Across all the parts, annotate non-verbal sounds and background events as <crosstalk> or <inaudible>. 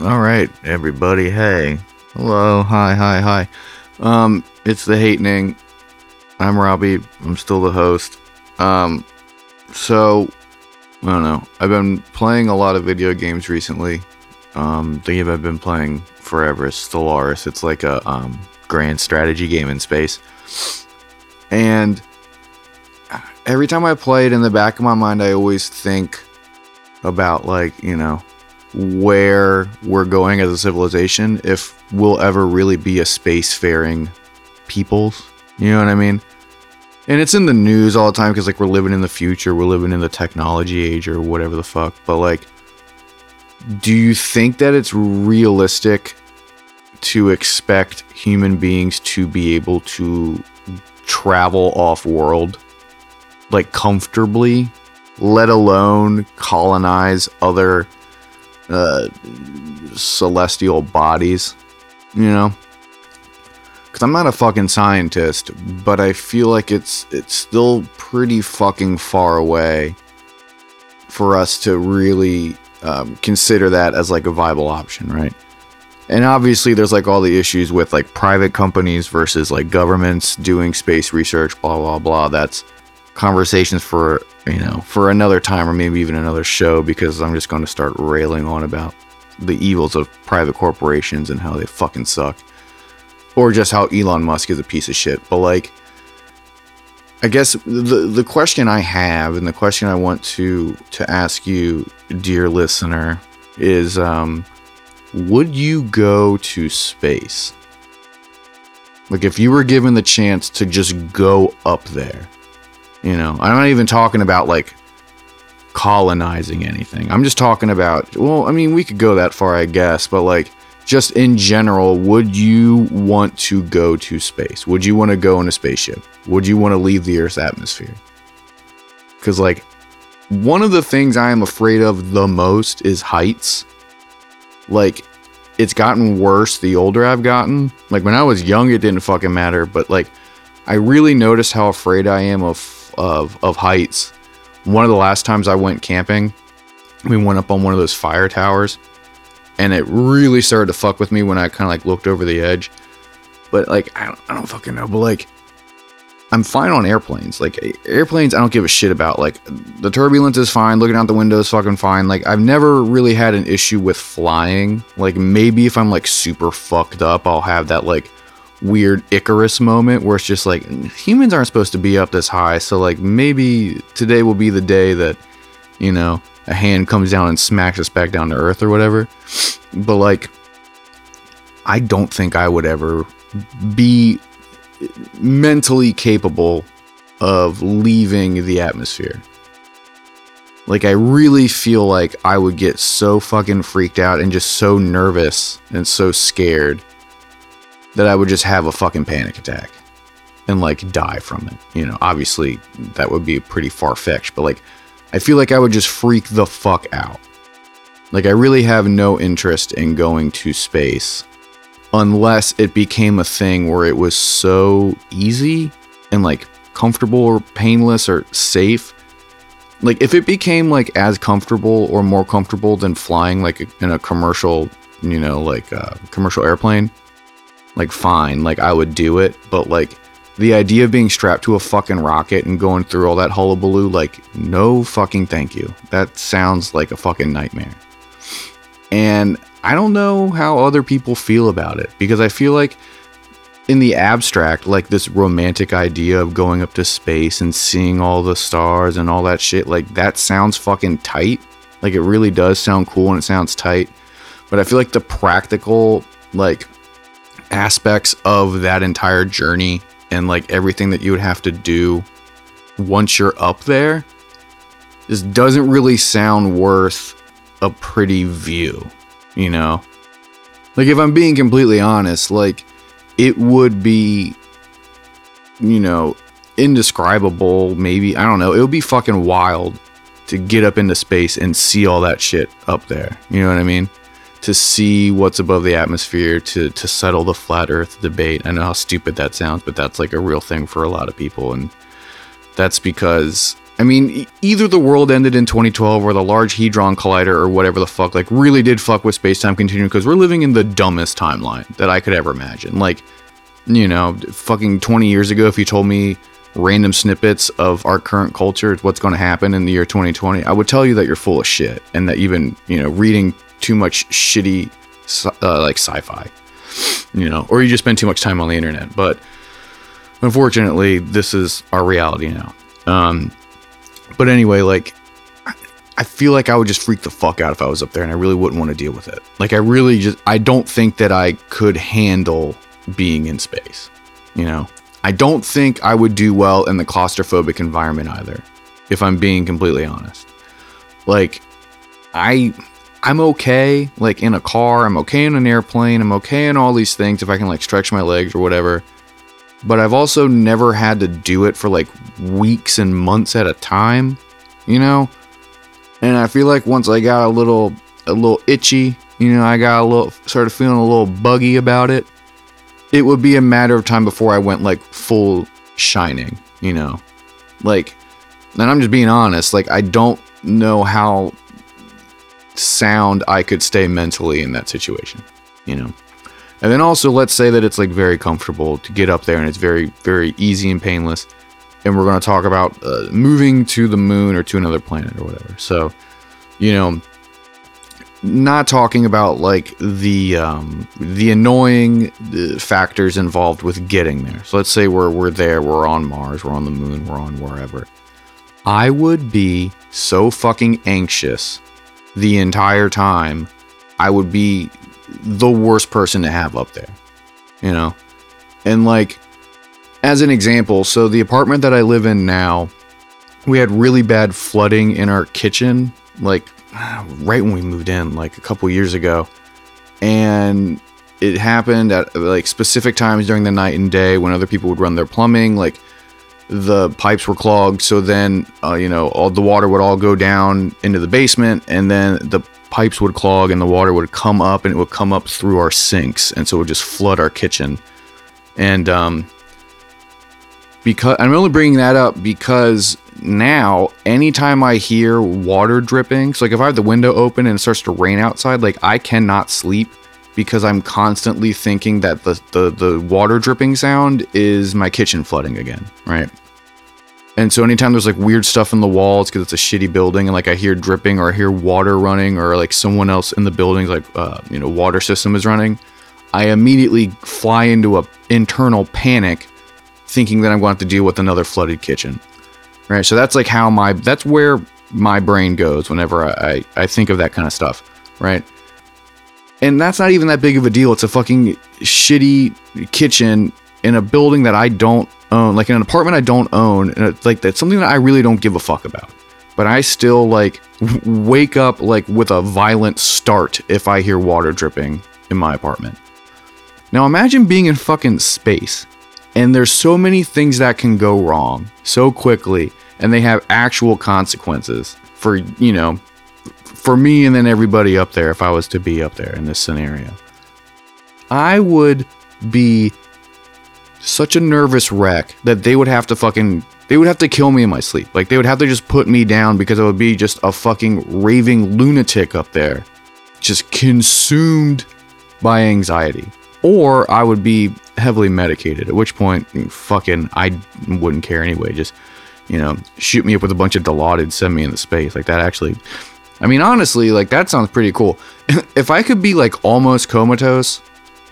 All right, everybody. Hey. Hello. Hi, hi, hi. Um, it's the Hatening. I'm Robbie. I'm still the host. Um, so I don't know. I've been playing a lot of video games recently. Um, the game I've been playing forever is Stellaris. It's like a um, grand strategy game in space. And every time I play it in the back of my mind, I always think about like, you know, where we're going as a civilization if we'll ever really be a spacefaring peoples. You know what I mean? And it's in the news all the time because like we're living in the future, we're living in the technology age or whatever the fuck. But like, do you think that it's realistic to expect human beings to be able to travel off world like comfortably, let alone colonize other uh, celestial bodies, you know? Cuz I'm not a fucking scientist, but I feel like it's it's still pretty fucking far away for us to really um, consider that as like a viable option, right? And obviously, there's like all the issues with like private companies versus like governments doing space research, blah blah blah. That's conversations for you know for another time or maybe even another show because I'm just going to start railing on about the evils of private corporations and how they fucking suck, or just how Elon Musk is a piece of shit. But like, I guess the the question I have and the question I want to to ask you, dear listener, is um would you go to space? Like, if you were given the chance to just go up there, you know, I'm not even talking about like colonizing anything. I'm just talking about, well, I mean, we could go that far, I guess, but like, just in general, would you want to go to space? Would you want to go in a spaceship? Would you want to leave the Earth's atmosphere? Because, like, one of the things I am afraid of the most is heights like it's gotten worse the older I've gotten. Like when I was young, it didn't fucking matter, but like I really noticed how afraid I am of of of heights. One of the last times I went camping, we went up on one of those fire towers, and it really started to fuck with me when I kind of like looked over the edge. But like I don't, I don't fucking know, but like I'm fine on airplanes. Like airplanes, I don't give a shit about. Like the turbulence is fine. Looking out the window is fucking fine. Like I've never really had an issue with flying. Like maybe if I'm like super fucked up, I'll have that like weird Icarus moment where it's just like humans aren't supposed to be up this high. So like maybe today will be the day that you know a hand comes down and smacks us back down to earth or whatever. But like I don't think I would ever be mentally capable of leaving the atmosphere. Like, I really feel like I would get so fucking freaked out and just so nervous and so scared that I would just have a fucking panic attack and like die from it. You know, obviously that would be pretty far fetched, but like, I feel like I would just freak the fuck out. Like, I really have no interest in going to space unless it became a thing where it was so easy and like comfortable or painless or safe. Like if it became like as comfortable or more comfortable than flying like in a commercial, you know, like a uh, commercial airplane, like fine, like I would do it, but like the idea of being strapped to a fucking rocket and going through all that hullabaloo, like no fucking thank you. That sounds like a fucking nightmare. And I don't know how other people feel about it because I feel like in the abstract, like this romantic idea of going up to space and seeing all the stars and all that shit, like that sounds fucking tight. Like it really does sound cool and it sounds tight. But I feel like the practical, like, aspects of that entire journey and like everything that you would have to do once you're up there just doesn't really sound worth a pretty view you know? Like, if I'm being completely honest, like, it would be, you know, indescribable, maybe. I don't know. It would be fucking wild to get up into space and see all that shit up there. You know what I mean? To see what's above the atmosphere, to, to settle the flat earth debate. I know how stupid that sounds, but that's like a real thing for a lot of people. And that's because I mean, either the world ended in 2012 or the Large Hadron Collider or whatever the fuck, like, really did fuck with space time continuum because we're living in the dumbest timeline that I could ever imagine. Like, you know, fucking 20 years ago, if you told me random snippets of our current culture, what's going to happen in the year 2020, I would tell you that you're full of shit and that you've you know, reading too much shitty, uh, like, sci fi, you know, or you just spend too much time on the internet. But unfortunately, this is our reality now. Um, but anyway, like, I feel like I would just freak the fuck out if I was up there and I really wouldn't want to deal with it. Like, I really just, I don't think that I could handle being in space, you know? I don't think I would do well in the claustrophobic environment either, if I'm being completely honest. Like, I. I'm okay, like in a car, I'm okay in an airplane, I'm okay in all these things if I can like stretch my legs or whatever but I've also never had to do it for like weeks and months at a time, you know? And I feel like once I got a little a little itchy, you know, I got a little started feeling a little buggy about it, it would be a matter of time before I went like full shining, you know? Like and I'm just being honest, like I don't know how sound I could stay mentally in that situation, you know? And then also, let's say that it's like very comfortable to get up there and it's very, very easy and painless. And we're going to talk about uh, moving to the moon or to another planet or whatever. So, you know, not talking about like the um, the annoying uh, factors involved with getting there. So let's say we're we're there, we're on Mars, we're on the moon, we're on wherever. I would be so fucking anxious the entire time. I would be the worst person to have up there, you know? And like, as an example, so the apartment that I live in now, we had really bad flooding in our kitchen, like right when we moved in, like a couple years ago. And it happened at like specific times during the night and day when other people would run their plumbing. Like the pipes were clogged, so then uh, you know all the water would all go down into the basement, and then the pipes would clog and the water would come up and it would come up through our sinks and so it would just flood our kitchen. And um because i'm only bringing that up because now anytime i hear water dripping so like if i have the window open and it starts to rain outside like i cannot sleep because i'm constantly thinking that the the, the water dripping sound is my kitchen flooding again right and so anytime there's like weird stuff in the walls because it's a shitty building and like I hear dripping or I hear water running or like someone else in the building's like uh, you know water system is running, I immediately fly into a internal panic, thinking that I'm going to have to deal with another flooded kitchen. Right. So that's like how my that's where my brain goes whenever I, I, I think of that kind of stuff. Right. And that's not even that big of a deal. It's a fucking shitty kitchen in a building that I don't own, like in an apartment I don't own, and it's like that's something that I really don't give a fuck about. But I still like wake up like with a violent start if I hear water dripping in my apartment. Now imagine being in fucking space, and there's so many things that can go wrong so quickly, and they have actual consequences for you know, for me and then everybody up there if I was to be up there in this scenario. I would be such a nervous wreck that they would have to fucking they would have to kill me in my sleep. Like they would have to just put me down because I would be just a fucking raving lunatic up there, just consumed by anxiety. Or I would be heavily medicated, at which point fucking I wouldn't care anyway. Just you know, shoot me up with a bunch of Dilaudid, send me into space. Like that actually I mean honestly, like that sounds pretty cool. <laughs> if I could be like almost comatose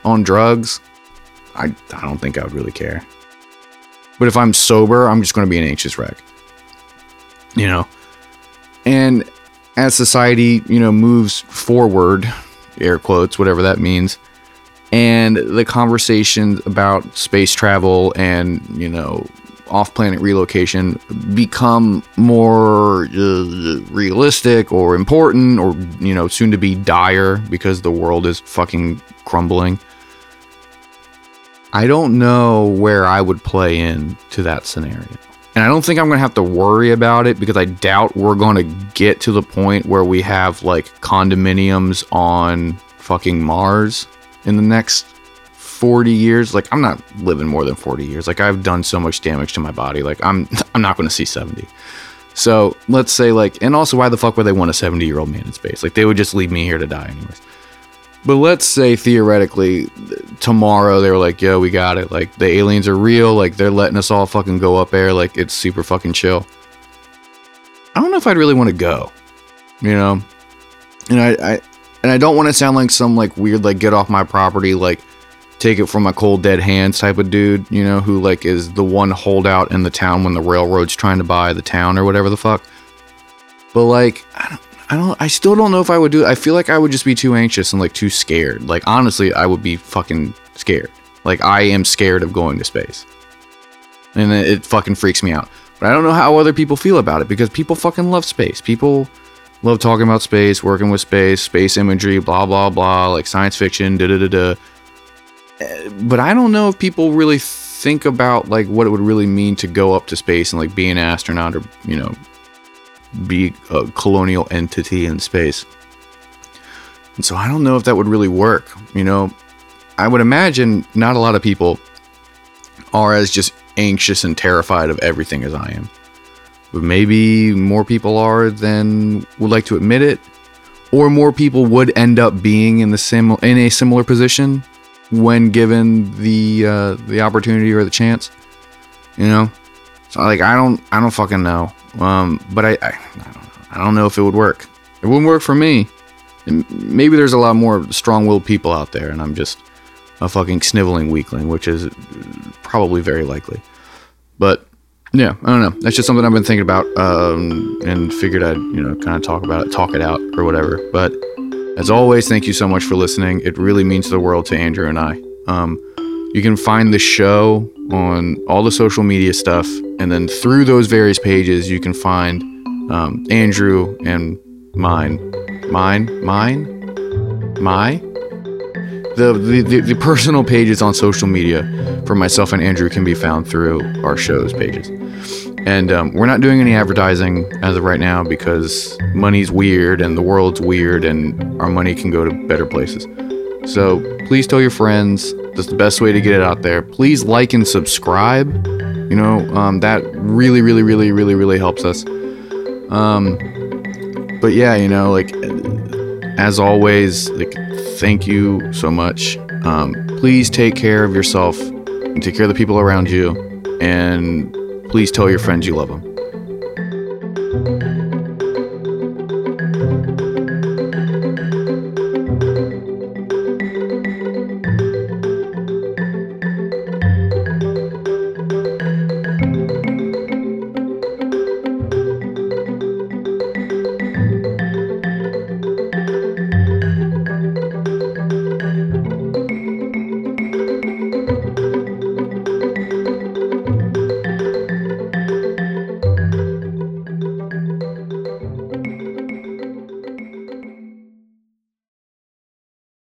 on drugs, I, I don't think I would really care. But if I'm sober, I'm just going to be an anxious wreck. You know? And as society, you know, moves forward, air quotes, whatever that means, and the conversations about space travel and, you know, off planet relocation become more uh, realistic or important or, you know, soon to be dire because the world is fucking crumbling. I don't know where I would play in to that scenario. And I don't think I'm going to have to worry about it because I doubt we're going to get to the point where we have like condominiums on fucking Mars in the next 40 years. Like I'm not living more than 40 years. Like I've done so much damage to my body. Like I'm <laughs> I'm not going to see 70. So let's say like, and also why the fuck would they want a 70 year old man in space? Like they would just leave me here to die anyways. But let's say theoretically tomorrow they were like, yo, we got it. Like the aliens are real. Like they're letting us all fucking go up there. Like it's super fucking chill. I don't know if I'd really want to go, you know? And I, I and I don't want to sound like some like weird like get off my property like take it from my cold dead hands type of dude, you know, who like is the one holdout in the town when the railroad's trying to buy the town or whatever the fuck. But like I don't I don't I still don't know if I would do it. I feel like I would just be too anxious and like too scared. Like honestly, I would be fucking scared. Like I am scared of going to space. And it, it fucking freaks me out. But I don't know how other people feel about it because people fucking love space. People love talking about space, working with space, space imagery, blah blah blah, like science fiction, da da da da. But I don't know if people really think about like what it would really mean to go up to space and like be an astronaut or you know be a colonial entity in space. And so I don't know if that would really work. You know, I would imagine not a lot of people are as just anxious and terrified of everything as I am. But maybe more people are than would like to admit it, or more people would end up being in the sim in a similar position when given the uh, the opportunity or the chance. You know, so like I don't I don't fucking know. Um, but I, I, I don't know. I don't know if it would work. It wouldn't work for me. And maybe there's a lot more strong-willed people out there, and I'm just a fucking sniveling weakling, which is probably very likely. But yeah, I don't know. That's just something I've been thinking about, um, and figured I'd you know kind of talk about it, talk it out, or whatever. But as always, thank you so much for listening. It really means the world to Andrew and I. Um, you can find the show on all the social media stuff, and then through those various pages, you can find um, Andrew and mine, mine, mine, my. The, the, the, the personal pages on social media for myself and Andrew can be found through our show's pages. And um, we're not doing any advertising as of right now because money's weird and the world's weird and our money can go to better places. So please tell your friends. That's the best way to get it out there. Please like and subscribe. You know, um, that really, really, really, really, really helps us. Um, but yeah, you know, like as always, like thank you so much. Um, please take care of yourself and take care of the people around you. And please tell your friends you love them.